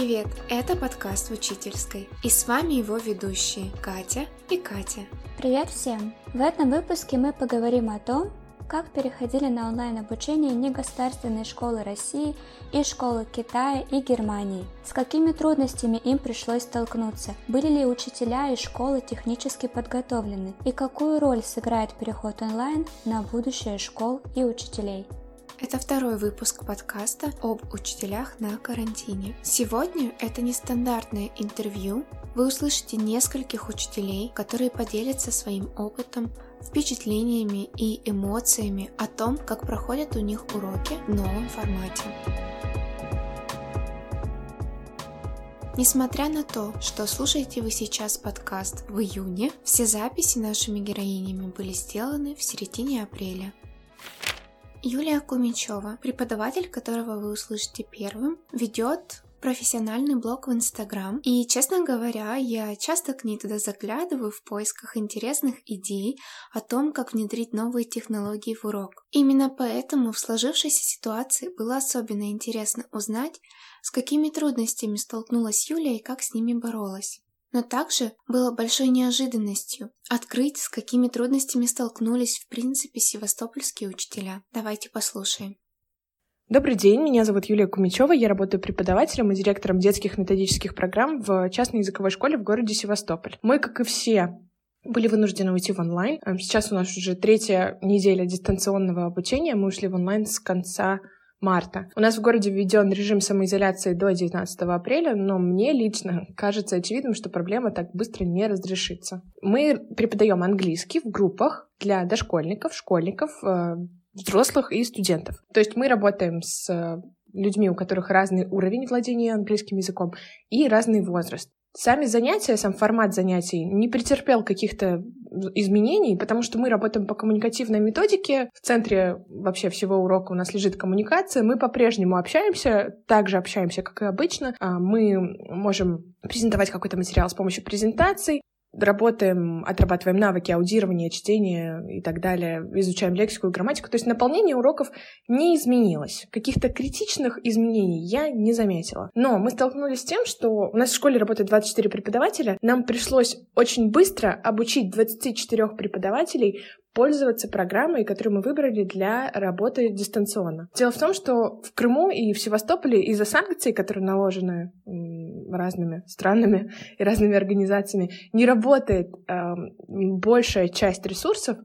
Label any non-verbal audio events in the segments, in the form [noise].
Привет! Это подкаст в учительской. И с вами его ведущие Катя и Катя. Привет всем! В этом выпуске мы поговорим о том, как переходили на онлайн-обучение негосударственные школы России и школы Китая и Германии, с какими трудностями им пришлось столкнуться, были ли учителя и школы технически подготовлены и какую роль сыграет переход онлайн на будущее школ и учителей. Это второй выпуск подкаста об учителях на карантине. Сегодня это нестандартное интервью. Вы услышите нескольких учителей, которые поделятся своим опытом впечатлениями и эмоциями о том, как проходят у них уроки в новом формате. Несмотря на то, что слушаете вы сейчас подкаст в июне, все записи нашими героинями были сделаны в середине апреля. Юлия Кумичева, преподаватель, которого вы услышите первым, ведет профессиональный блог в Инстаграм. И, честно говоря, я часто к ней туда заглядываю в поисках интересных идей о том, как внедрить новые технологии в урок. Именно поэтому в сложившейся ситуации было особенно интересно узнать, с какими трудностями столкнулась Юлия и как с ними боролась. Но также было большой неожиданностью открыть, с какими трудностями столкнулись в принципе севастопольские учителя. Давайте послушаем. Добрый день, меня зовут Юлия Кумичева, я работаю преподавателем и директором детских методических программ в частной языковой школе в городе Севастополь. Мы, как и все, были вынуждены уйти в онлайн. Сейчас у нас уже третья неделя дистанционного обучения. Мы ушли в онлайн с конца марта. У нас в городе введен режим самоизоляции до 19 апреля, но мне лично кажется очевидным, что проблема так быстро не разрешится. Мы преподаем английский в группах для дошкольников, школьников, э, взрослых и студентов. То есть мы работаем с людьми, у которых разный уровень владения английским языком и разный возраст. Сами занятия, сам формат занятий не претерпел каких-то изменений, потому что мы работаем по коммуникативной методике. В центре вообще всего урока у нас лежит коммуникация. Мы по-прежнему общаемся, так же общаемся, как и обычно. А, мы можем презентовать какой-то материал с помощью презентаций работаем, отрабатываем навыки аудирования, чтения и так далее, изучаем лексику и грамматику. То есть наполнение уроков не изменилось. Каких-то критичных изменений я не заметила. Но мы столкнулись с тем, что у нас в школе работает 24 преподавателя. Нам пришлось очень быстро обучить 24 преподавателей пользоваться программой, которую мы выбрали для работы дистанционно. Дело в том, что в Крыму и в Севастополе из-за санкций, которые наложены разными странами [laughs] и разными организациями, не работает э, большая часть ресурсов,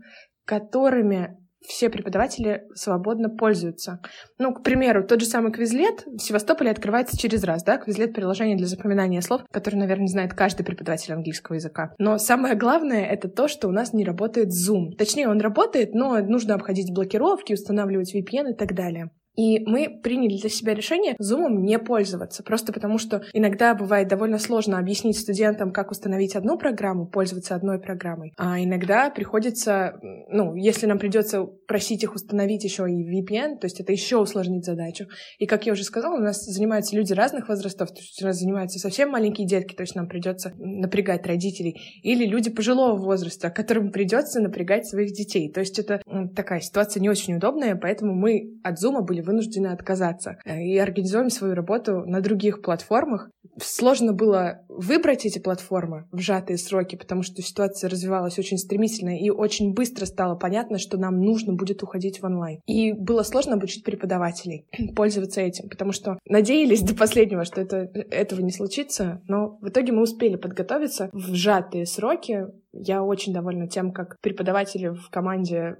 которыми все преподаватели свободно пользуются. Ну, к примеру, тот же самый Квизлет в Севастополе открывается через раз, да, Квизлет — приложение для запоминания слов, которое, наверное, знает каждый преподаватель английского языка. Но самое главное — это то, что у нас не работает Zoom. Точнее, он работает, но нужно обходить блокировки, устанавливать VPN и так далее. И мы приняли для себя решение Zoom не пользоваться, просто потому что иногда бывает довольно сложно объяснить студентам, как установить одну программу, пользоваться одной программой, а иногда приходится, ну, если нам придется просить их установить еще и VPN, то есть это еще усложнит задачу. И, как я уже сказала, у нас занимаются люди разных возрастов, то есть у нас занимаются совсем маленькие детки, то есть нам придется напрягать родителей, или люди пожилого возраста, которым придется напрягать своих детей. То есть это такая ситуация не очень удобная, поэтому мы от Zoom были вынуждены отказаться э, и организуем свою работу на других платформах. Сложно было выбрать эти платформы в сжатые сроки, потому что ситуация развивалась очень стремительно и очень быстро стало понятно, что нам нужно будет уходить в онлайн. И было сложно обучить преподавателей [clears throat] пользоваться этим, потому что надеялись до последнего, что это, этого не случится, но в итоге мы успели подготовиться в сжатые сроки. Я очень довольна тем, как преподаватели в команде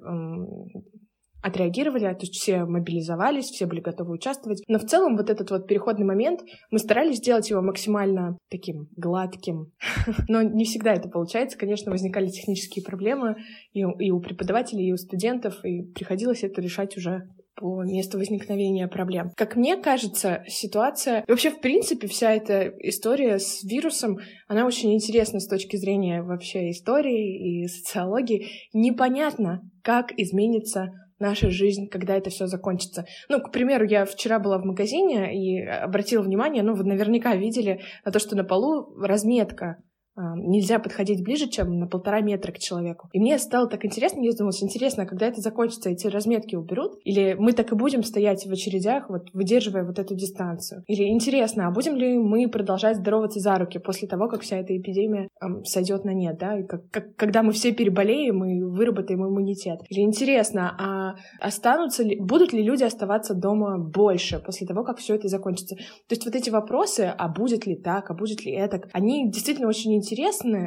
отреагировали, то есть все мобилизовались, все были готовы участвовать. Но в целом вот этот вот переходный момент, мы старались сделать его максимально таким гладким. [laughs] Но не всегда это получается. Конечно, возникали технические проблемы и, и у преподавателей, и у студентов, и приходилось это решать уже по месту возникновения проблем. Как мне кажется, ситуация... Вообще, в принципе, вся эта история с вирусом, она очень интересна с точки зрения вообще истории и социологии. Непонятно, как изменится наша жизнь, когда это все закончится. Ну, к примеру, я вчера была в магазине и обратила внимание, ну, вы наверняка видели на то, что на полу разметка нельзя подходить ближе, чем на полтора метра к человеку. И мне стало так интересно, мне думалось, интересно, а когда это закончится, эти разметки уберут? Или мы так и будем стоять в очередях, вот выдерживая вот эту дистанцию? Или интересно, а будем ли мы продолжать здороваться за руки после того, как вся эта эпидемия эм, сойдет на нет, да? И как, как, когда мы все переболеем и выработаем иммунитет? Или интересно, а останутся ли, будут ли люди оставаться дома больше после того, как все это закончится? То есть вот эти вопросы, а будет ли так, а будет ли это, они действительно очень интересны,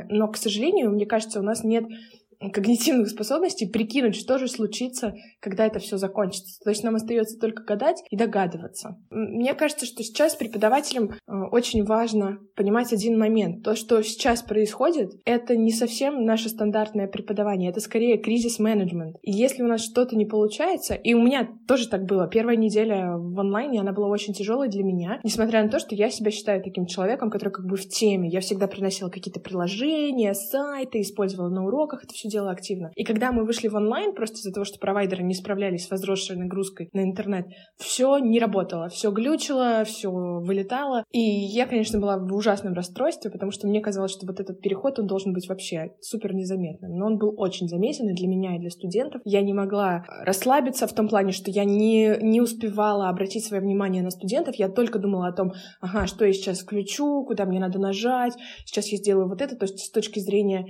но, к сожалению, мне кажется, у нас нет когнитивных способностей прикинуть, что же случится, когда это все закончится. То есть нам остается только гадать и догадываться. Мне кажется, что сейчас преподавателям э, очень важно понимать один момент. То, что сейчас происходит, это не совсем наше стандартное преподавание, это скорее кризис-менеджмент. И если у нас что-то не получается, и у меня тоже так было, первая неделя в онлайне, она была очень тяжелой для меня, несмотря на то, что я себя считаю таким человеком, который как бы в теме. Я всегда приносила какие-то приложения, сайты, использовала на уроках это все делала активно. И когда мы вышли в онлайн, просто из-за того, что провайдеры не справлялись с возросшей нагрузкой на интернет, все не работало, все глючило, все вылетало. И я, конечно, была в ужасном расстройстве, потому что мне казалось, что вот этот переход, он должен быть вообще супер незаметным. Но он был очень заметен и для меня, и для студентов. Я не могла расслабиться в том плане, что я не, не успевала обратить свое внимание на студентов. Я только думала о том, ага, что я сейчас включу, куда мне надо нажать, сейчас я сделаю вот это. То есть с точки зрения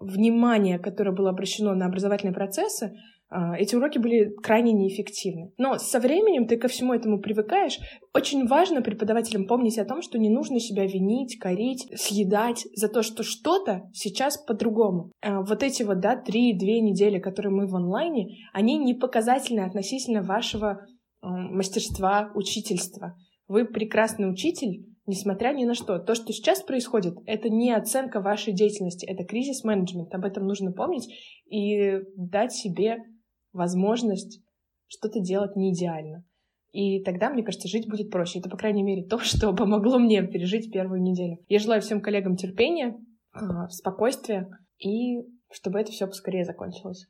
внимание, которое было обращено на образовательные процессы, а, эти уроки были крайне неэффективны. Но со временем ты ко всему этому привыкаешь. Очень важно преподавателям помнить о том, что не нужно себя винить, корить, съедать за то, что что-то сейчас по-другому. А, вот эти вот, да, три-две недели, которые мы в онлайне, они не показательны относительно вашего мастерства, учительства. Вы прекрасный учитель, несмотря ни на что. То, что сейчас происходит, это не оценка вашей деятельности, это кризис-менеджмент. Об этом нужно помнить и дать себе возможность что-то делать не идеально. И тогда, мне кажется, жить будет проще. Это, по крайней мере, то, [laughs] что помогло мне пережить первую неделю. Я желаю всем коллегам терпения, а, спокойствия и чтобы это все поскорее закончилось.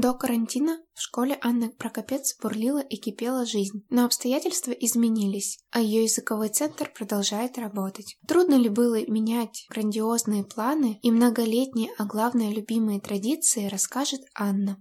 До карантина в школе Анны Прокопец бурлила и кипела жизнь, но обстоятельства изменились, а ее языковой центр продолжает работать. Трудно ли было менять грандиозные планы и многолетние, а главное любимые традиции, расскажет Анна.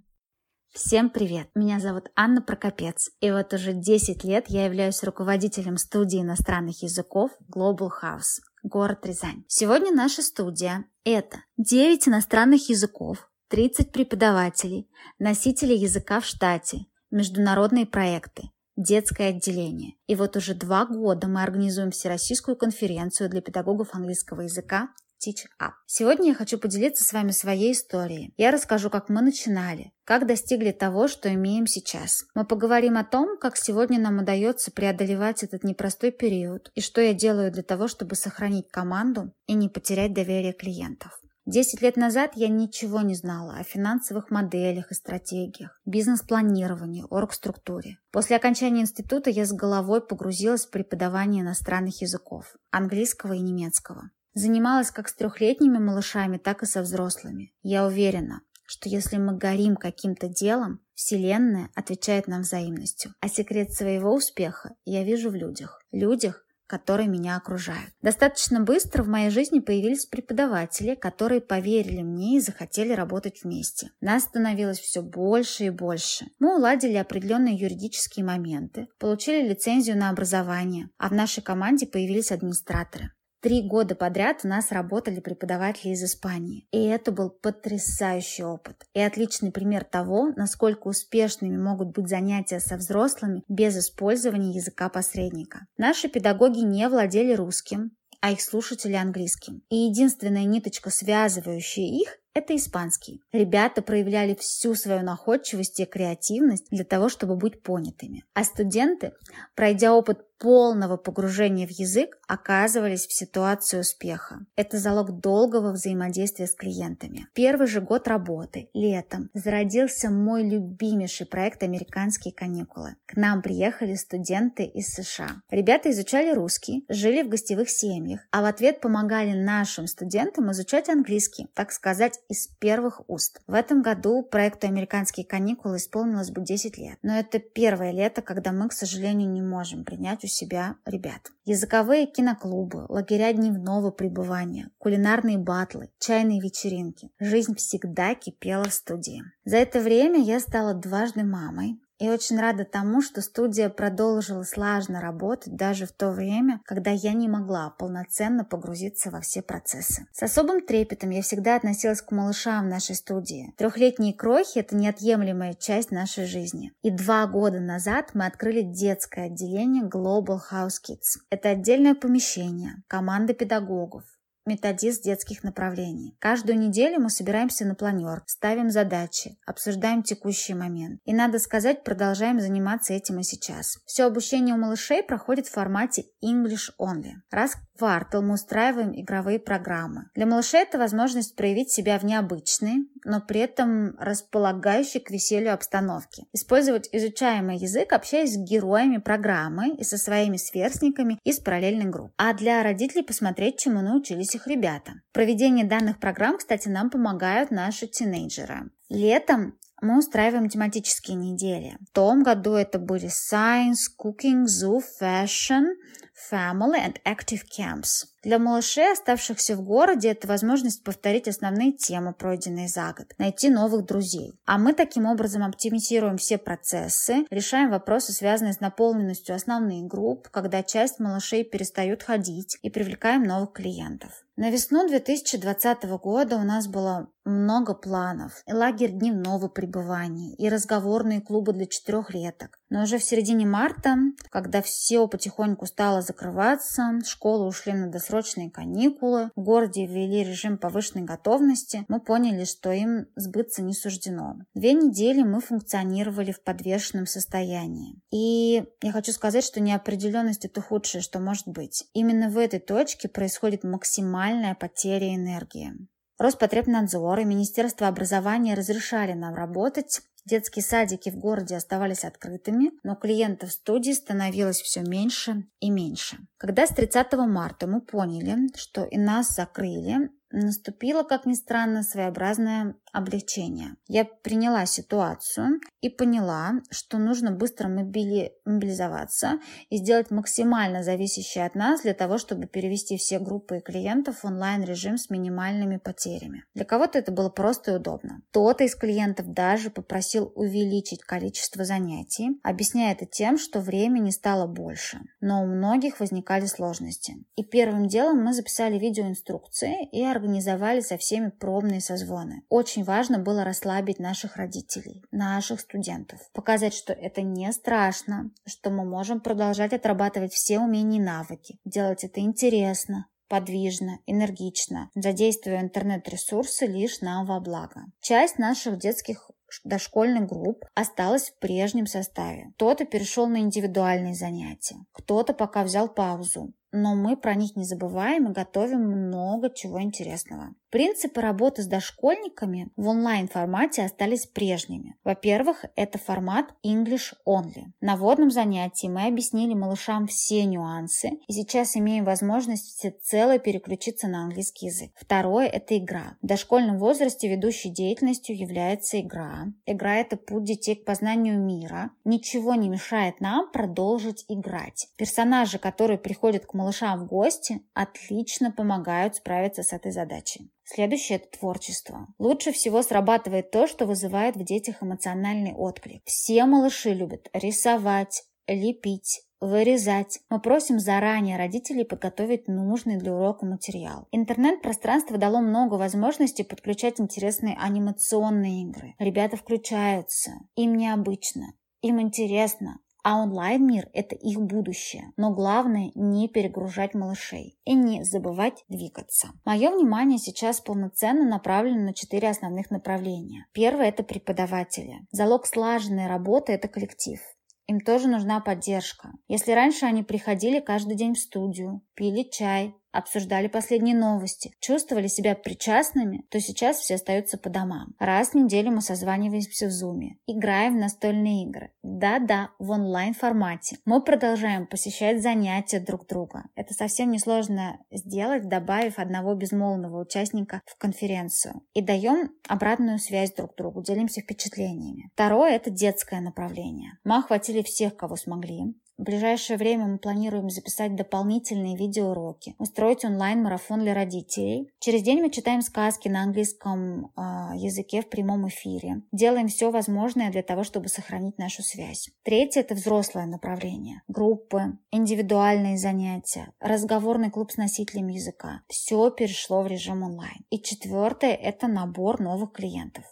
Всем привет! Меня зовут Анна Прокопец, и вот уже 10 лет я являюсь руководителем студии иностранных языков Global House, город Рязань. Сегодня наша студия – это 9 иностранных языков, 30 преподавателей, носители языка в штате, международные проекты, детское отделение. И вот уже два года мы организуем всероссийскую конференцию для педагогов английского языка Teach Up. Сегодня я хочу поделиться с вами своей историей. Я расскажу, как мы начинали, как достигли того, что имеем сейчас. Мы поговорим о том, как сегодня нам удается преодолевать этот непростой период и что я делаю для того, чтобы сохранить команду и не потерять доверие клиентов. Десять лет назад я ничего не знала о финансовых моделях и стратегиях, бизнес-планировании, оргструктуре. После окончания института я с головой погрузилась в преподавание иностранных языков, английского и немецкого. Занималась как с трехлетними малышами, так и со взрослыми. Я уверена, что если мы горим каким-то делом, Вселенная отвечает нам взаимностью. А секрет своего успеха я вижу в людях. Людях, которые меня окружают. Достаточно быстро в моей жизни появились преподаватели, которые поверили мне и захотели работать вместе. Нас становилось все больше и больше. Мы уладили определенные юридические моменты, получили лицензию на образование, а в нашей команде появились администраторы. Три года подряд у нас работали преподаватели из Испании. И это был потрясающий опыт. И отличный пример того, насколько успешными могут быть занятия со взрослыми без использования языка посредника. Наши педагоги не владели русским, а их слушатели английским. И единственная ниточка, связывающая их, это испанский. Ребята проявляли всю свою находчивость и креативность для того, чтобы быть понятыми. А студенты, пройдя опыт полного погружения в язык, оказывались в ситуации успеха. Это залог долгого взаимодействия с клиентами. Первый же год работы, летом, зародился мой любимейший проект «Американские каникулы». К нам приехали студенты из США. Ребята изучали русский, жили в гостевых семьях, а в ответ помогали нашим студентам изучать английский, так сказать, из первых уст. В этом году проекту «Американские каникулы» исполнилось бы 10 лет. Но это первое лето, когда мы, к сожалению, не можем принять у себя ребят. Языковые киноклубы, лагеря дневного пребывания, кулинарные батлы, чайные вечеринки. Жизнь всегда кипела в студии. За это время я стала дважды мамой, и очень рада тому, что студия продолжила слажно работать даже в то время, когда я не могла полноценно погрузиться во все процессы. С особым трепетом я всегда относилась к малышам в нашей студии. Трехлетние крохи – это неотъемлемая часть нашей жизни. И два года назад мы открыли детское отделение Global House Kids. Это отдельное помещение, команда педагогов, методист детских направлений. Каждую неделю мы собираемся на планер, ставим задачи, обсуждаем текущий момент. И, надо сказать, продолжаем заниматься этим и сейчас. Все обучение у малышей проходит в формате English Only. Раз в квартал мы устраиваем игровые программы. Для малышей это возможность проявить себя в необычной, но при этом располагающей к веселью обстановке. Использовать изучаемый язык, общаясь с героями программы и со своими сверстниками из параллельных групп. А для родителей посмотреть, чему научились их ребята. В проведении данных программ, кстати, нам помогают наши тинейджеры. Летом мы устраиваем тематические недели. В том году это были Science, Cooking, Zoo, Fashion, Family and Active Camps. Для малышей, оставшихся в городе, это возможность повторить основные темы, пройденные за год, найти новых друзей. А мы таким образом оптимизируем все процессы, решаем вопросы, связанные с наполненностью основных групп, когда часть малышей перестают ходить и привлекаем новых клиентов. На весну 2020 года у нас было много планов. И лагерь дневного пребывания, и разговорные клубы для четырехлеток. Но уже в середине марта, когда все потихоньку стало закрываться, школы ушли на досрочные каникулы, в городе ввели режим повышенной готовности, мы поняли, что им сбыться не суждено. Две недели мы функционировали в подвешенном состоянии. И я хочу сказать, что неопределенность – это худшее, что может быть. Именно в этой точке происходит максимальная потеря энергии. Роспотребнадзор и Министерство образования разрешали нам работать. Детские садики в городе оставались открытыми, но клиентов студии становилось все меньше и меньше. Когда с 30 марта мы поняли, что и нас закрыли, наступило, как ни странно, своеобразное облегчение. Я приняла ситуацию и поняла, что нужно быстро мобили... мобилизоваться и сделать максимально зависящее от нас для того, чтобы перевести все группы и клиентов в онлайн-режим с минимальными потерями. Для кого-то это было просто и удобно. Кто-то из клиентов даже попросил увеличить количество занятий, объясняя это тем, что времени стало больше. Но у многих возникали сложности. И первым делом мы записали видеоинструкции и организовали со всеми пробные созвоны. Очень важно было расслабить наших родителей, наших студентов, показать, что это не страшно, что мы можем продолжать отрабатывать все умения и навыки, делать это интересно, подвижно, энергично, задействуя интернет-ресурсы лишь нам во благо. Часть наших детских дошкольных групп осталась в прежнем составе. Кто-то перешел на индивидуальные занятия, кто-то пока взял паузу, но мы про них не забываем и готовим много чего интересного. Принципы работы с дошкольниками в онлайн-формате остались прежними. Во-первых, это формат English Only. На вводном занятии мы объяснили малышам все нюансы и сейчас имеем возможность всецело переключиться на английский язык. Второе – это игра. В дошкольном возрасте ведущей деятельностью является игра. Игра – это путь детей к познанию мира. Ничего не мешает нам продолжить играть. Персонажи, которые приходят к малышам в гости, отлично помогают справиться с этой задачей. Следующее – это творчество. Лучше всего срабатывает то, что вызывает в детях эмоциональный отклик. Все малыши любят рисовать, лепить, вырезать. Мы просим заранее родителей подготовить нужный для урока материал. Интернет-пространство дало много возможностей подключать интересные анимационные игры. Ребята включаются. Им необычно. Им интересно. А онлайн-мир – это их будущее. Но главное – не перегружать малышей и не забывать двигаться. Мое внимание сейчас полноценно направлено на четыре основных направления. Первое – это преподаватели. Залог слаженной работы – это коллектив. Им тоже нужна поддержка. Если раньше они приходили каждый день в студию, пили чай, обсуждали последние новости, чувствовали себя причастными, то сейчас все остаются по домам. Раз в неделю мы созваниваемся в зуме, играем в настольные игры. Да-да, в онлайн-формате. Мы продолжаем посещать занятия друг друга. Это совсем несложно сделать, добавив одного безмолвного участника в конференцию. И даем обратную связь друг другу, делимся впечатлениями. Второе – это детское направление. Мы охватили всех, кого смогли В ближайшее время мы планируем записать дополнительные видеоуроки, устроить онлайн-марафон для родителей. Через день мы читаем сказки на английском э, языке в прямом эфире. Делаем все возможное для того, чтобы сохранить нашу связь. Третье – это взрослое направление. Группы, индивидуальные занятия, разговорный клуб с носителем языка. Все перешло в режим онлайн. И четвертое – это набор новых клиентов.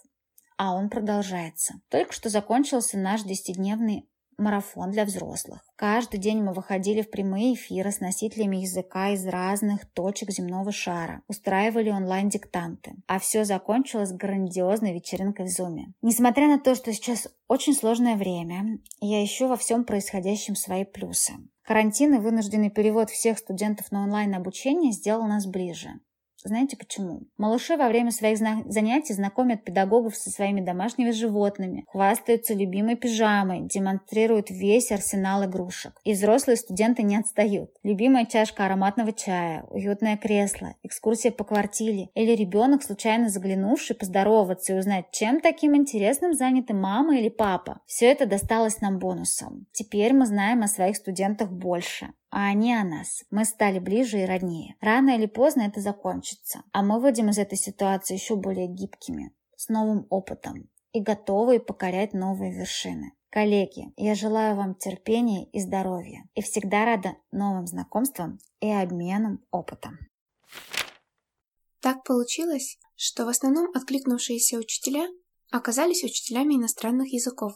А он продолжается. Только что закончился наш 10-дневный марафон для взрослых. Каждый день мы выходили в прямые эфиры с носителями языка из разных точек земного шара, устраивали онлайн-диктанты. А все закончилось грандиозной вечеринкой в Зуме. Несмотря на то, что сейчас очень сложное время, я ищу во всем происходящем свои плюсы. Карантин и вынужденный перевод всех студентов на онлайн-обучение сделал нас ближе. Знаете почему? Малыши во время своих занятий знакомят педагогов со своими домашними животными, хвастаются любимой пижамой, демонстрируют весь арсенал игрушек. И взрослые студенты не отстают. Любимая чашка ароматного чая, уютное кресло, экскурсия по квартире или ребенок, случайно заглянувший, поздороваться и узнать, чем таким интересным заняты мама или папа. Все это досталось нам бонусом. Теперь мы знаем о своих студентах больше а они о нас. Мы стали ближе и роднее. Рано или поздно это закончится, а мы выйдем из этой ситуации еще более гибкими, с новым опытом и готовые покорять новые вершины. Коллеги, я желаю вам терпения и здоровья и всегда рада новым знакомствам и обменам опытом. Так получилось, что в основном откликнувшиеся учителя оказались учителями иностранных языков.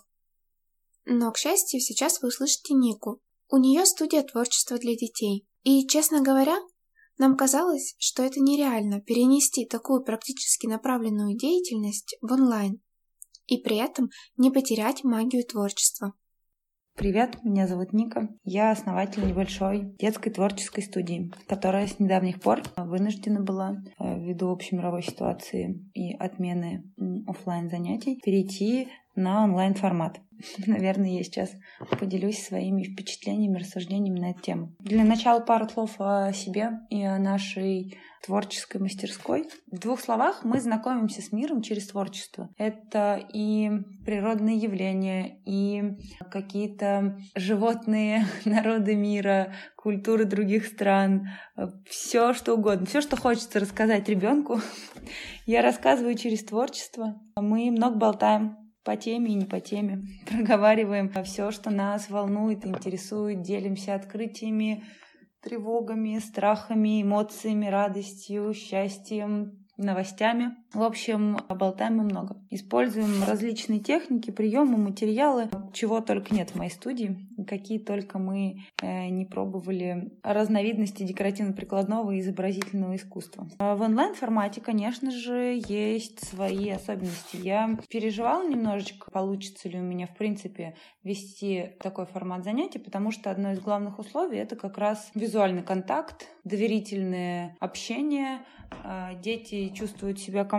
Но, к счастью, сейчас вы услышите Нику, у нее студия творчества для детей. И, честно говоря, нам казалось, что это нереально перенести такую практически направленную деятельность в онлайн и при этом не потерять магию творчества. Привет, меня зовут Ника. Я основатель небольшой детской творческой студии, которая с недавних пор вынуждена была, э, ввиду общемировой ситуации и отмены офлайн занятий, перейти на онлайн-формат. [laughs] Наверное, я сейчас поделюсь своими впечатлениями, рассуждениями на эту тему. Для начала пару слов о себе и о нашей творческой мастерской. В двух словах мы знакомимся с миром через творчество. Это и природные явления, и какие-то животные [laughs] народы мира, культуры других стран, все что угодно, все, что хочется рассказать ребенку, [laughs] я рассказываю через творчество. Мы много болтаем по теме и не по теме. [laughs] Проговариваем все, что нас волнует, интересует, делимся открытиями, тревогами, страхами, эмоциями, радостью, счастьем, новостями. В общем, болтаем мы много. Используем различные техники, приемы, материалы, чего только нет в моей студии, какие только мы э, не пробовали разновидности декоративно-прикладного и изобразительного искусства. А в онлайн-формате, конечно же, есть свои особенности. Я переживала немножечко, получится ли у меня, в принципе, вести такой формат занятий, потому что одно из главных условий — это как раз визуальный контакт, доверительное общение, а, дети чувствуют себя комфортно,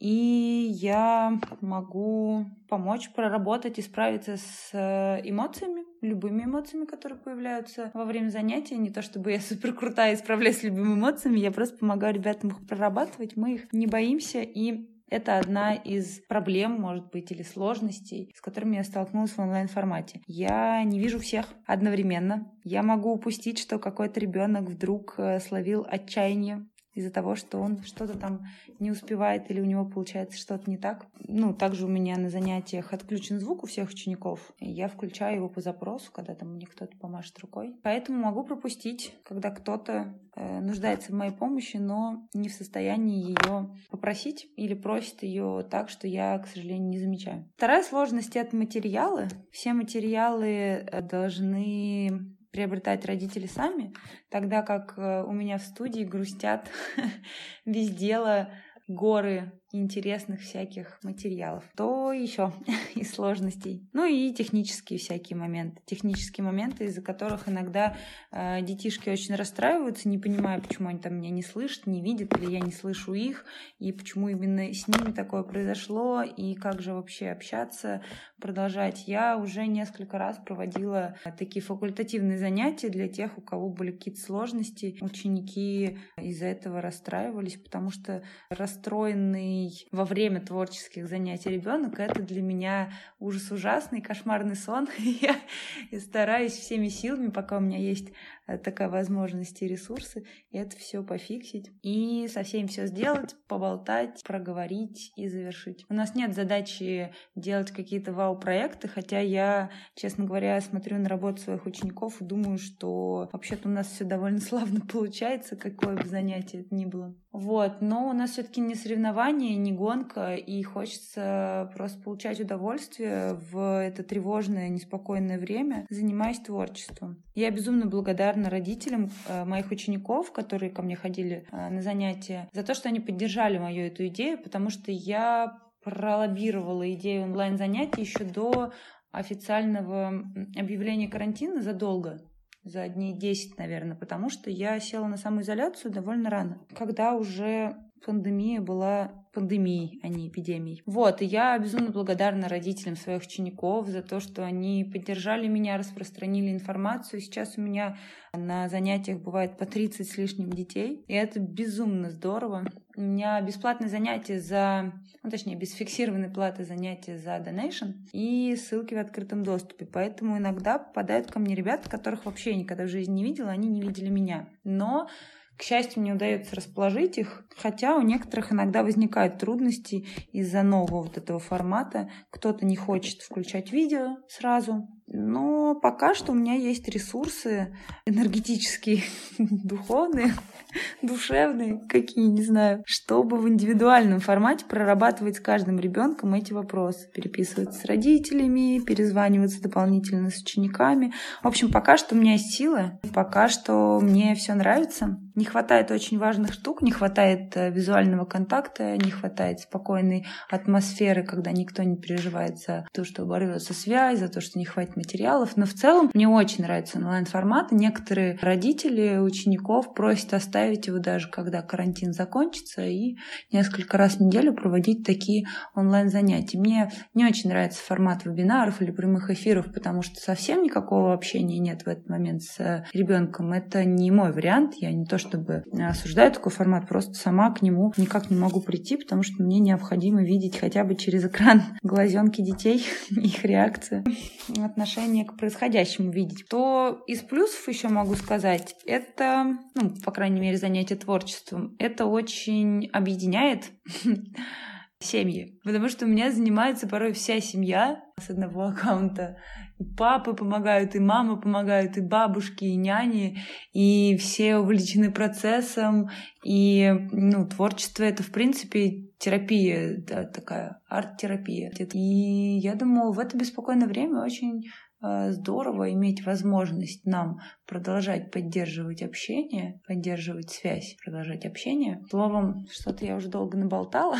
и я могу помочь проработать и справиться с э, эмоциями, любыми эмоциями, которые появляются во время занятия. Не то чтобы я [laughs] супер крутая и справляюсь с любыми эмоциями, я просто помогаю ребятам их прорабатывать. Мы их не боимся, и это одна из проблем, может быть, или сложностей, с которыми я столкнулась в онлайн-формате. Я не вижу всех одновременно. Я могу упустить, что какой-то ребенок вдруг э, словил отчаяние из-за того, что он что-то там не успевает или у него получается что-то не так. Ну, также у меня на занятиях отключен звук у всех учеников. Я включаю его по запросу, когда там мне кто-то помашет рукой. Поэтому могу пропустить, когда кто-то э, нуждается в моей помощи, но не в состоянии ее попросить или просит ее так, что я, к сожалению, не замечаю. Вторая сложность — это материалы. Все материалы э, должны приобретать родители сами, тогда как э, у меня в студии грустят [laughs] без дела горы интересных всяких материалов, то еще [laughs] из сложностей. Ну и технические всякие моменты. Технические моменты, из-за которых иногда э, детишки очень расстраиваются, не понимая, почему они там меня не слышат, не видят, или я не слышу их, и почему именно с ними такое произошло, и как же вообще общаться, продолжать. Я уже несколько раз проводила такие факультативные занятия для тех, у кого были какие-то сложности. Ученики из-за этого расстраивались, потому что расстроенный ней во время творческих занятий ребенок, это для меня ужас ужасный, кошмарный сон. [laughs] Я стараюсь всеми силами, пока у меня есть такая возможность и ресурсы, это все пофиксить и со всеми все сделать, поболтать, проговорить и завершить. У нас нет задачи делать какие-то вау-проекты, хотя я, честно говоря, смотрю на работу своих учеников и думаю, что вообще-то у нас все довольно [laughs] славно получается, какое бы занятие это ни было. Вот, но у нас все-таки не соревнование, не гонка, и хочется просто получать удовольствие в это тревожное, неспокойное время, занимаясь творчеством. Я безумно благодарна родителям э, моих учеников, которые ко мне ходили э, на занятия, за то, что они поддержали мою эту идею, потому что я пролоббировала идею онлайн-занятий еще до официального объявления карантина задолго за дней 10, наверное, потому что я села на самоизоляцию довольно рано, когда уже пандемия была пандемией, а не эпидемией. Вот, и я безумно благодарна родителям своих учеников за то, что они поддержали меня, распространили информацию. Сейчас у меня на занятиях бывает по 30 с лишним детей, и это безумно здорово. У меня бесплатные занятия за, ну, точнее, без фиксированной платы занятия за донейшн и ссылки в открытом доступе. Поэтому иногда попадают ко мне ребята, которых вообще никогда в жизни не видела, они не видели меня. Но к счастью, мне удается расположить их, хотя у некоторых иногда возникают трудности из-за нового вот этого формата. Кто-то не хочет включать видео сразу, но пока что у меня есть ресурсы энергетические, [laughs] духовные, душевные, какие, не знаю, чтобы в индивидуальном формате прорабатывать с каждым ребенком эти вопросы, переписываться с родителями, перезваниваться дополнительно с учениками. В общем, пока что у меня есть силы, пока что мне все нравится. Не хватает очень важных штук, не хватает э, визуального контакта, не хватает спокойной атмосферы, когда никто не переживает за то, что оборвется связь, за то, что не хватит материалов. Но в целом мне очень нравится онлайн-формат. Некоторые родители учеников просят оставить его даже когда карантин закончится и несколько раз в неделю проводить такие онлайн-занятия. Мне не очень нравится формат вебинаров или прямых эфиров, потому что совсем никакого общения нет в этот момент с ребенком. Это не мой вариант. Я не то чтобы осуждаю такой формат, просто сама к нему никак не могу прийти, потому что мне необходимо видеть хотя бы через экран [laughs] глазенки детей, [laughs] их реакцию, отношение к происходящему видеть. То из плюсов еще могу сказать, это, ну, по крайней мере, занятие творчеством, это очень объединяет [laughs] семьи. Потому что у меня занимается порой вся семья с одного [laughs] аккаунта. Папы помогают, и мамы помогают, и бабушки, и няни, и все увлечены процессом. И ну, творчество — это, в принципе, терапия, да, такая арт-терапия. И я думаю, в это беспокойное время очень здорово иметь возможность нам продолжать поддерживать общение, поддерживать связь, продолжать общение. Словом, что-то я уже долго наболтала.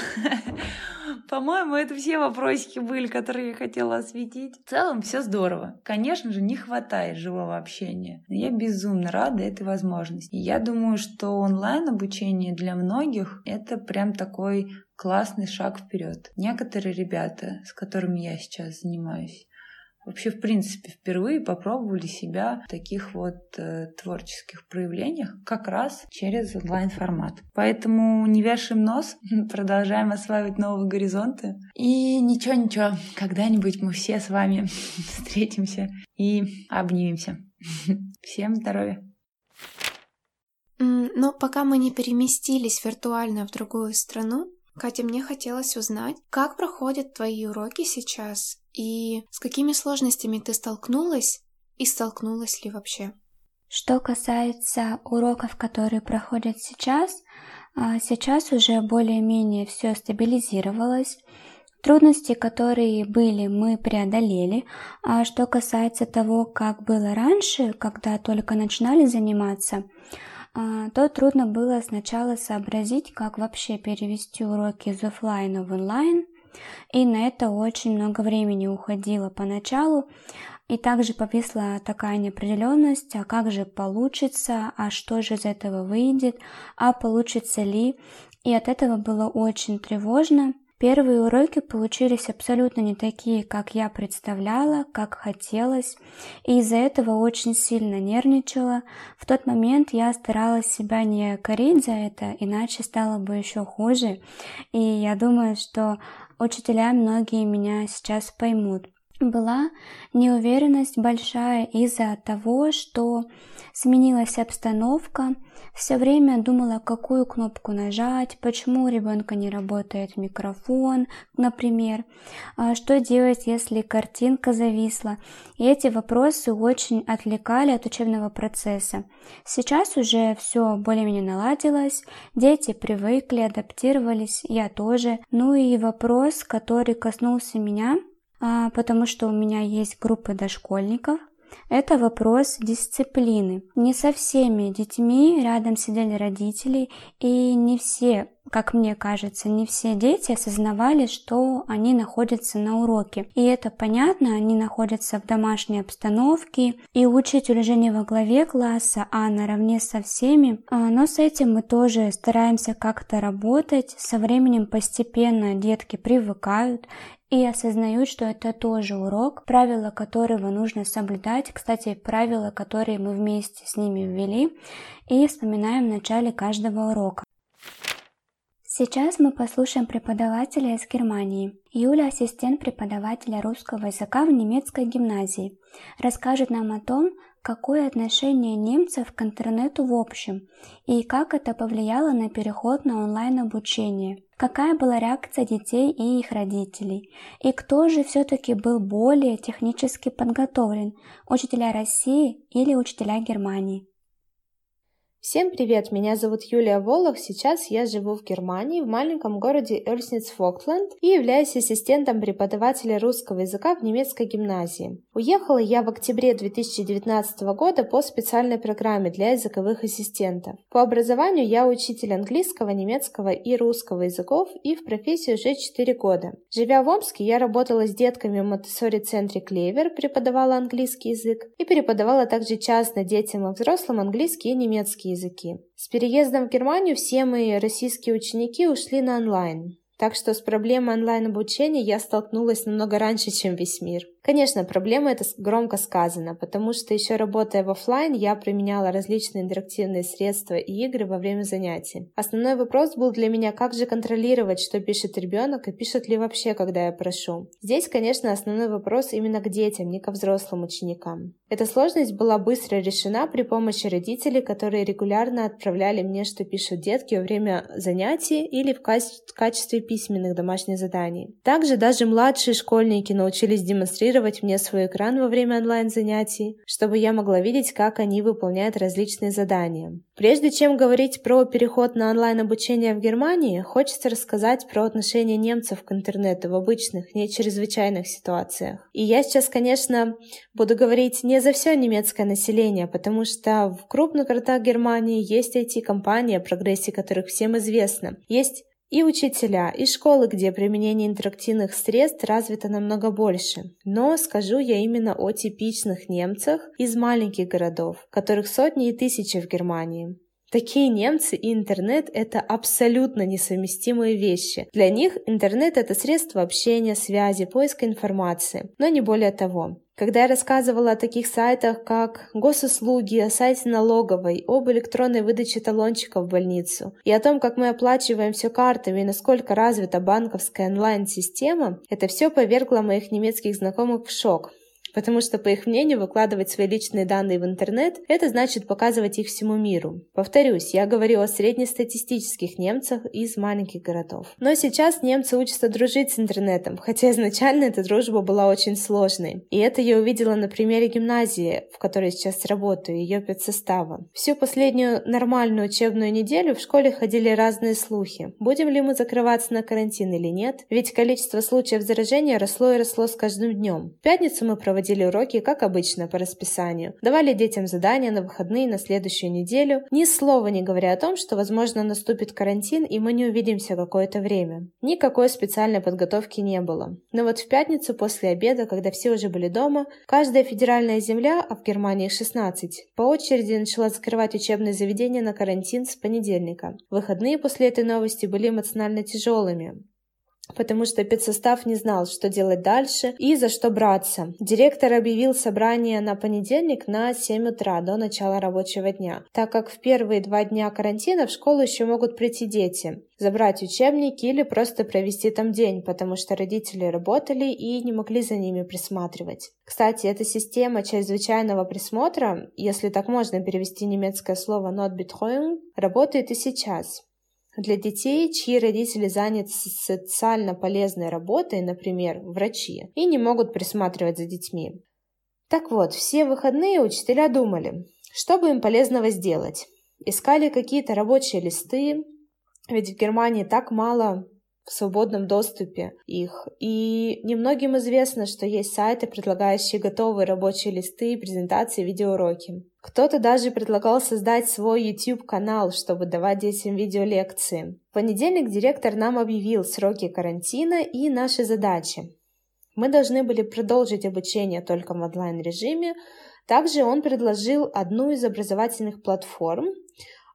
[laughs] По-моему, это все вопросики были, которые я хотела осветить. В целом, все здорово. Конечно же, не хватает живого общения. Но я безумно рада этой возможности. Я думаю, что онлайн-обучение для многих — это прям такой классный шаг вперед. Некоторые ребята, с которыми я сейчас занимаюсь, вообще, в принципе, впервые попробовали себя в таких вот э, творческих проявлениях как раз через онлайн-формат. Поэтому не вешаем нос, [laughs] продолжаем осваивать новые горизонты. И ничего-ничего, когда-нибудь мы все с вами [laughs] встретимся и обнимемся. [laughs] Всем здоровья! Но пока мы не переместились виртуально в другую страну, Катя, мне хотелось узнать, как проходят твои уроки сейчас и с какими сложностями ты столкнулась и столкнулась ли вообще? Что касается уроков, которые проходят сейчас, а, сейчас уже более-менее все стабилизировалось. Трудности, которые были, мы преодолели. А что касается того, как было раньше, когда только начинали заниматься, а, то трудно было сначала сообразить, как вообще перевести уроки из офлайна в онлайн, и на это очень много времени уходило поначалу, и также повисла такая неопределенность, а как же получится, а что же из этого выйдет, а получится ли. И от этого было очень тревожно. Первые уроки получились абсолютно не такие, как я представляла, как хотелось, и из-за этого очень сильно нервничала. В тот момент я старалась себя не корить за это, иначе стало бы еще хуже. И я думаю, что учителя многие меня сейчас поймут была неуверенность большая из-за того, что сменилась обстановка, все время думала, какую кнопку нажать, почему у ребенка не работает микрофон, например, а что делать, если картинка зависла. И эти вопросы очень отвлекали от учебного процесса. Сейчас уже все более-менее наладилось, дети привыкли, адаптировались, я тоже. Ну и вопрос, который коснулся меня, потому что у меня есть группы дошкольников. Это вопрос дисциплины. Не со всеми детьми рядом сидели родители, и не все как мне кажется, не все дети осознавали, что они находятся на уроке. И это понятно, они находятся в домашней обстановке, и учитель уже не во главе класса, а наравне со всеми. А, но с этим мы тоже стараемся как-то работать. Со временем постепенно детки привыкают, и осознают, что это тоже урок, правила которого нужно соблюдать. Кстати, правила, которые мы вместе с ними ввели и вспоминаем в начале каждого урока. Сейчас мы послушаем преподавателя из Германии. Юля – ассистент преподавателя русского языка в немецкой гимназии. Расскажет нам о том, какое отношение немцев к интернету в общем и как это повлияло на переход на онлайн-обучение. Какая была реакция детей и их родителей? И кто же все-таки был более технически подготовлен – учителя России или учителя Германии? Всем привет, меня зовут Юлия Волох, сейчас я живу в Германии, в маленьком городе Эльсниц-Фокленд и являюсь ассистентом преподавателя русского языка в немецкой гимназии. Уехала я в октябре 2019 года по специальной программе для языковых ассистентов. По образованию я учитель английского, немецкого и русского языков и в профессии уже 4 года. Живя в Омске, я работала с детками в Монтессори-центре Клевер, преподавала английский язык и преподавала также частно детям и взрослым английский и немецкий языки. С переездом в Германию все мои российские ученики ушли на онлайн. Так что с проблемой онлайн-обучения я столкнулась намного раньше, чем весь мир. Конечно, проблема это громко сказано, потому что еще работая в офлайн, я применяла различные интерактивные средства и игры во время занятий. Основной вопрос был для меня, как же контролировать, что пишет ребенок и пишет ли вообще, когда я прошу. Здесь, конечно, основной вопрос именно к детям, не ко взрослым ученикам. Эта сложность была быстро решена при помощи родителей, которые регулярно отправляли мне, что пишут детки во время занятий или в качестве письменных домашних заданий. Также даже младшие школьники научились демонстрировать демонстрировать мне свой экран во время онлайн-занятий, чтобы я могла видеть, как они выполняют различные задания. Прежде чем говорить про переход на онлайн-обучение в Германии, хочется рассказать про отношение немцев к интернету в обычных, не чрезвычайных ситуациях. И я сейчас, конечно, буду говорить не за все немецкое население, потому что в крупных городах Германии есть IT-компании, о прогрессе которых всем известно. Есть и учителя, и школы, где применение интерактивных средств развито намного больше. Но скажу я именно о типичных немцах из маленьких городов, которых сотни и тысячи в Германии. Такие немцы и интернет — это абсолютно несовместимые вещи. Для них интернет — это средство общения, связи, поиска информации, но не более того. Когда я рассказывала о таких сайтах, как госуслуги, о сайте налоговой, об электронной выдаче талончиков в больницу и о том, как мы оплачиваем все картами и насколько развита банковская онлайн-система, это все повергло моих немецких знакомых в шок. Потому что, по их мнению, выкладывать свои личные данные в интернет – это значит показывать их всему миру. Повторюсь, я говорю о среднестатистических немцах из маленьких городов. Но сейчас немцы учатся дружить с интернетом, хотя изначально эта дружба была очень сложной. И это я увидела на примере гимназии, в которой сейчас работаю, ее педсостава. Всю последнюю нормальную учебную неделю в школе ходили разные слухи. Будем ли мы закрываться на карантин или нет? Ведь количество случаев заражения росло и росло с каждым днем. В пятницу мы проводили проводили уроки, как обычно, по расписанию, давали детям задания на выходные на следующую неделю, ни слова не говоря о том, что, возможно, наступит карантин и мы не увидимся какое-то время. Никакой специальной подготовки не было. Но вот в пятницу после обеда, когда все уже были дома, каждая федеральная земля, а в Германии 16, по очереди начала закрывать учебные заведения на карантин с понедельника. Выходные после этой новости были эмоционально тяжелыми. Потому что педсостав не знал, что делать дальше и за что браться. Директор объявил собрание на понедельник на 7 утра до начала рабочего дня, так как в первые два дня карантина в школу еще могут прийти дети, забрать учебники или просто провести там день, потому что родители работали и не могли за ними присматривать. Кстати, эта система чрезвычайного присмотра, если так можно перевести немецкое слово Notbetreuung, работает и сейчас. Для детей, чьи родители заняты социально полезной работой, например, врачи, и не могут присматривать за детьми. Так вот, все выходные учителя думали, что бы им полезного сделать. Искали какие-то рабочие листы, ведь в Германии так мало в свободном доступе их. И немногим известно, что есть сайты, предлагающие готовые рабочие листы, презентации, видеоуроки. Кто-то даже предлагал создать свой YouTube-канал, чтобы давать детям видеолекции. В понедельник директор нам объявил сроки карантина и наши задачи. Мы должны были продолжить обучение только в онлайн-режиме. Также он предложил одну из образовательных платформ.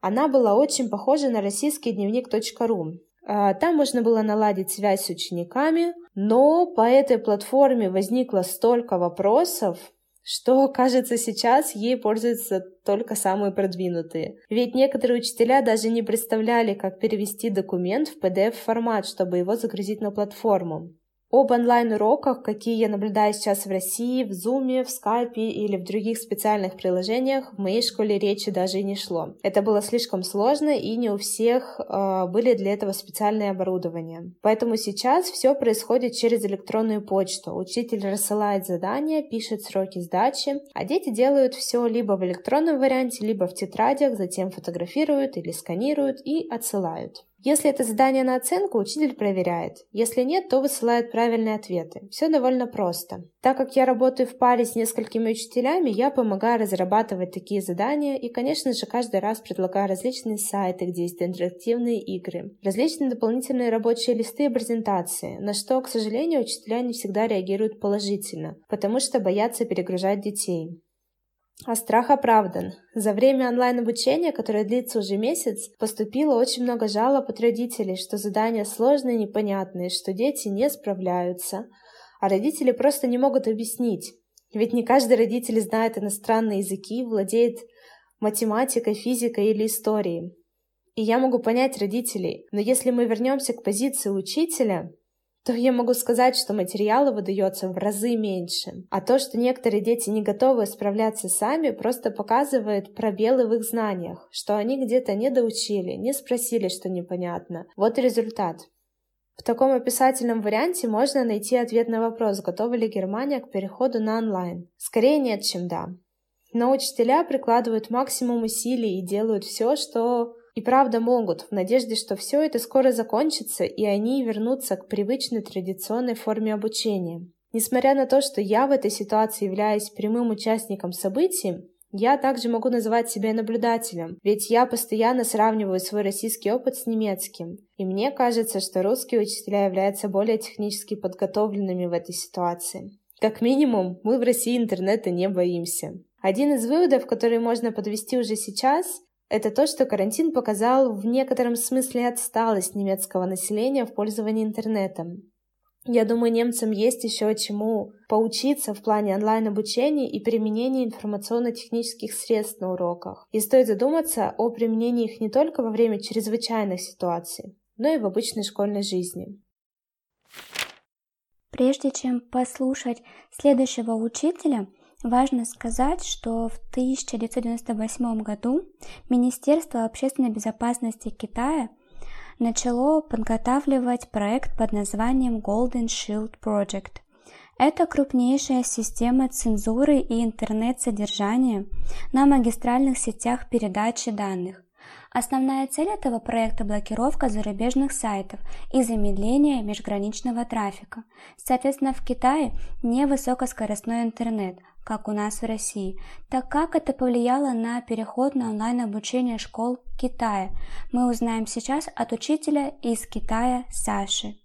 Она была очень похожа на российский дневник.ру. А, там можно было наладить связь с учениками, но по этой платформе возникло столько вопросов, что, кажется, сейчас ей пользуются только самые продвинутые. Ведь некоторые учителя даже не представляли, как перевести документ в PDF-формат, чтобы его загрузить на платформу. Об онлайн-уроках, какие я наблюдаю сейчас в России, в Zoom, в Skype или в других специальных приложениях, в моей школе речи даже и не шло. Это было слишком сложно, и не у всех э, были для этого специальные оборудования. Поэтому сейчас все происходит через электронную почту. Учитель рассылает задания, пишет сроки сдачи, а дети делают все либо в электронном варианте, либо в тетрадях, затем фотографируют или сканируют и отсылают. Если это задание на оценку, учитель проверяет. Если нет, то высылает правильные ответы. Все довольно просто. Так как я работаю в паре с несколькими учителями, я помогаю разрабатывать такие задания и, конечно же, каждый раз предлагаю различные сайты, где есть интерактивные игры, различные дополнительные рабочие листы и презентации, на что, к сожалению, учителя не всегда реагируют положительно, потому что боятся перегружать детей. А страх оправдан. За время онлайн-обучения, которое длится уже месяц, поступило очень много жалоб от родителей, что задания сложные, непонятные, что дети не справляются, а родители просто не могут объяснить. Ведь не каждый родитель знает иностранные языки, владеет математикой, физикой или историей. И я могу понять родителей, но если мы вернемся к позиции учителя, то я могу сказать, что материала выдается в разы меньше. А то, что некоторые дети не готовы справляться сами, просто показывает пробелы в их знаниях, что они где-то не доучили, не спросили, что непонятно. Вот результат. В таком описательном варианте можно найти ответ на вопрос, готова ли Германия к переходу на онлайн. Скорее нет, чем да. Но учителя прикладывают максимум усилий и делают все, что и правда могут, в надежде, что все это скоро закончится, и они вернутся к привычной традиционной форме обучения. Несмотря на то, что я в этой ситуации являюсь прямым участником событий, я также могу называть себя наблюдателем, ведь я постоянно сравниваю свой российский опыт с немецким. И мне кажется, что русские учителя являются более технически подготовленными в этой ситуации. Как минимум, мы в России интернета не боимся. Один из выводов, который можно подвести уже сейчас, это то, что карантин показал в некотором смысле отсталость немецкого населения в пользовании интернетом. Я думаю, немцам есть еще чему поучиться в плане онлайн-обучения и применения информационно-технических средств на уроках. И стоит задуматься о применении их не только во время чрезвычайных ситуаций, но и в обычной школьной жизни. Прежде чем послушать следующего учителя, Важно сказать, что в 1998 году Министерство общественной безопасности Китая начало подготавливать проект под названием Golden Shield Project. Это крупнейшая система цензуры и интернет-содержания на магистральных сетях передачи данных. Основная цель этого проекта – блокировка зарубежных сайтов и замедление межграничного трафика. Соответственно, в Китае не высокоскоростной интернет, как у нас в России. Так как это повлияло на переход на онлайн-обучение школ Китая, мы узнаем сейчас от учителя из Китая Саши.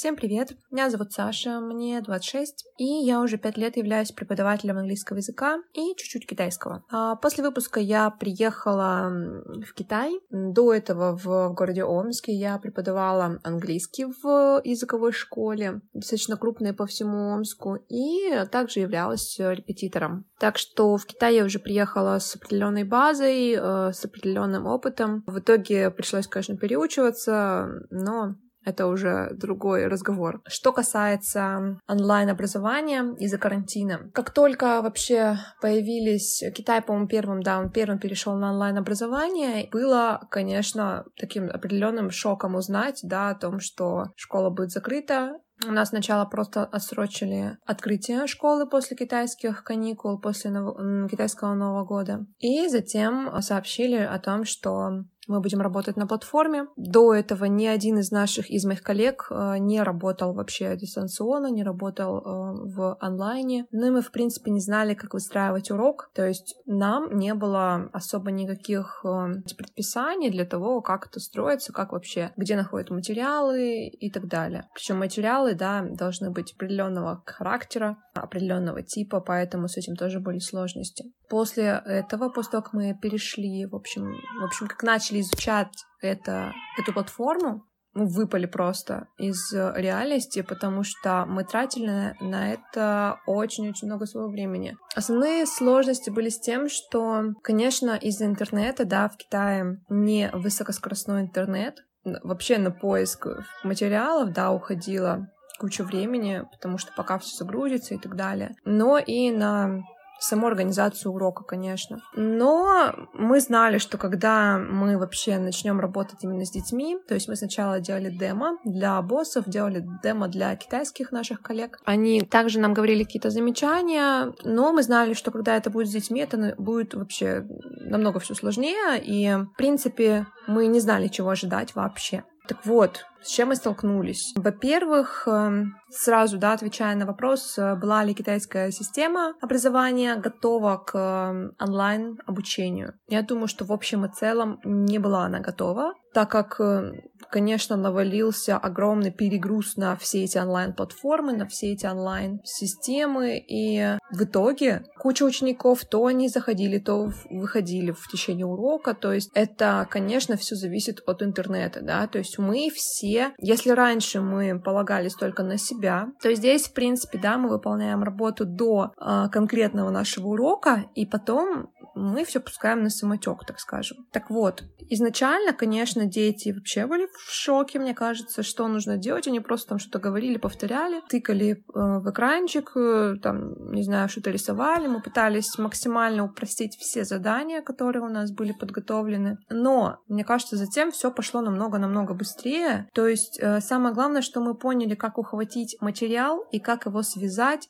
Всем привет! Меня зовут Саша, мне 26, и я уже 5 лет являюсь преподавателем английского языка и чуть-чуть китайского. А после выпуска я приехала в Китай. До этого в городе Омске я преподавала английский в языковой школе, достаточно крупной по всему Омску, и также являлась репетитором. Так что в Китай я уже приехала с определенной базой, э, с определенным опытом. В итоге пришлось, конечно, переучиваться, но это уже другой разговор. Что касается онлайн-образования из-за карантина. Как только вообще появились... Китай, по-моему, первым, да, он первым перешел на онлайн-образование, было, конечно, таким определенным шоком узнать, да, о том, что школа будет закрыта, у нас сначала просто отсрочили открытие школы после китайских каникул, после нов... китайского Нового года. И затем сообщили о том, что мы будем работать на платформе. До этого ни один из наших, из моих коллег э, не работал вообще дистанционно, не работал э, в онлайне. Ну и мы, в принципе, не знали, как выстраивать урок. То есть нам не было особо никаких э, предписаний для того, как это строится, как вообще, где находят материалы и так далее. Причем материалы, да, должны быть определенного характера, определенного типа, поэтому с этим тоже были сложности. После этого, после того, как мы перешли, в общем, в общем, как начали изучать это, эту платформу, мы выпали просто из реальности, потому что мы тратили на это очень-очень много своего времени. Основные сложности были с тем, что, конечно, из-за интернета, да, в Китае не высокоскоростной интернет, вообще на поиск материалов, да, уходило кучу времени, потому что пока все загрузится и так далее. Но и на саму организацию урока, конечно. Но мы знали, что когда мы вообще начнем работать именно с детьми, то есть мы сначала делали демо для боссов, делали демо для китайских наших коллег. Они также нам говорили какие-то замечания, но мы знали, что когда это будет с детьми, это будет вообще намного все сложнее, и, в принципе, мы не знали, чего ожидать вообще. Так вот, с чем мы столкнулись? Во-первых, эм, сразу, да, отвечая на вопрос, э, была ли китайская система образования готова к эм, онлайн-обучению. Я думаю, что в общем и целом не была она готова, так как, э, конечно, навалился огромный перегруз на все эти онлайн-платформы, на все эти онлайн-системы, и в итоге куча учеников то они заходили, то выходили в течение урока, то есть это, конечно, все зависит от интернета, да, то есть мы все семье. Если раньше мы полагались только на себя, то здесь, в принципе, да, мы выполняем работу до э, конкретного нашего урока, и потом мы все пускаем на самотек, так скажем. Так вот, изначально, конечно, дети вообще были в шоке, мне кажется, что нужно делать. Они просто там что-то говорили, повторяли, тыкали э, в экранчик, э, там, не знаю, что-то рисовали. Мы пытались максимально упростить все задания, которые у нас были подготовлены. Но, мне кажется, затем все пошло намного-намного быстрее. То есть э, самое главное, что мы поняли, как ухватить материал и как его связать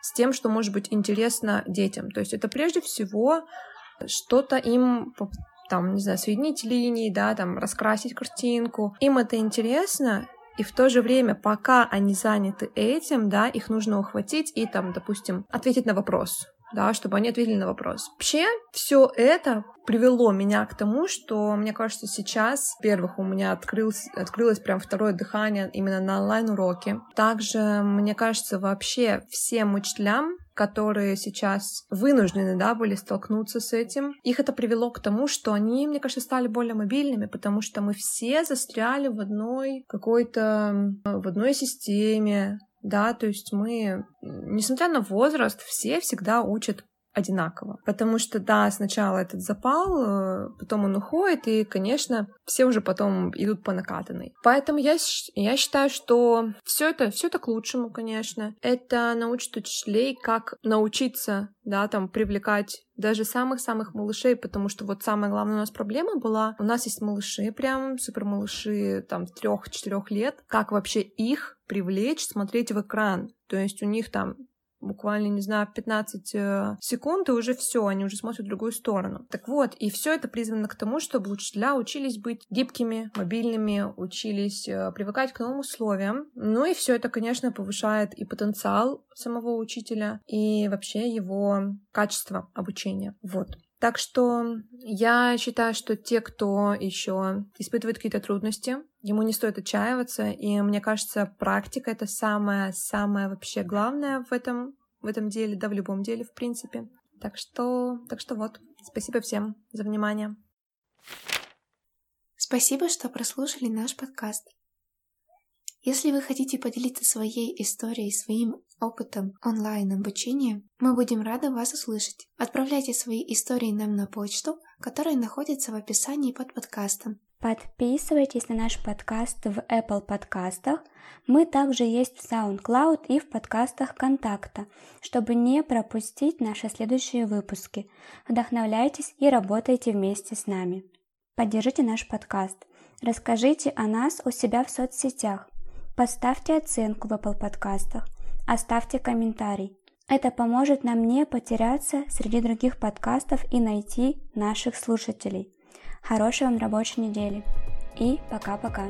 с тем, что может быть интересно детям. То есть это прежде всего что-то им там, не знаю, соединить линии, да, там, раскрасить картинку. Им это интересно, и в то же время, пока они заняты этим, да, их нужно ухватить и там, допустим, ответить на вопрос да, чтобы они ответили на вопрос. Вообще, все это привело меня к тому, что, мне кажется, сейчас, во-первых, у меня открылось, открылось прям второе дыхание именно на онлайн-уроке. Также, мне кажется, вообще всем учителям, которые сейчас вынуждены, да, были столкнуться с этим. Их это привело к тому, что они, мне кажется, стали более мобильными, потому что мы все застряли в одной какой-то, в одной системе, да, то есть мы, несмотря на возраст, все всегда учат одинаково. Потому что, да, сначала этот запал, э, потом он уходит, и, конечно, все уже потом идут по накатанной. Поэтому я, я считаю, что все это, все это к лучшему, конечно. Это научит учителей, как научиться, да, там, привлекать даже самых-самых малышей, потому что вот самая главная у нас проблема была, у нас есть малыши, прям супер малыши, там, трех-четырех лет, как вообще их привлечь смотреть в экран. То есть у них там буквально, не знаю, 15 э, секунд, и уже все, они уже смотрят в другую сторону. Так вот, и все это призвано к тому, чтобы учителя учились быть гибкими, мобильными, учились э, привыкать к новым условиям. Ну и все это, конечно, повышает и потенциал самого учителя, и вообще его качество обучения. Вот. Так что я считаю, что те, кто еще испытывает какие-то трудности, ему не стоит отчаиваться, и мне кажется, практика — это самое-самое вообще главное в этом, в этом деле, да, в любом деле, в принципе. Так что, так что вот, спасибо всем за внимание. Спасибо, что прослушали наш подкаст. Если вы хотите поделиться своей историей, своим опытом онлайн-обучения, мы будем рады вас услышать. Отправляйте свои истории нам на почту, которая находится в описании под подкастом. Подписывайтесь на наш подкаст в Apple подкастах. Мы также есть в SoundCloud и в подкастах Контакта, чтобы не пропустить наши следующие выпуски. Вдохновляйтесь и работайте вместе с нами. Поддержите наш подкаст. Расскажите о нас у себя в соцсетях. Поставьте оценку в Apple подкастах. Оставьте комментарий. Это поможет нам не потеряться среди других подкастов и найти наших слушателей. Хорошей вам рабочей недели. И пока-пока.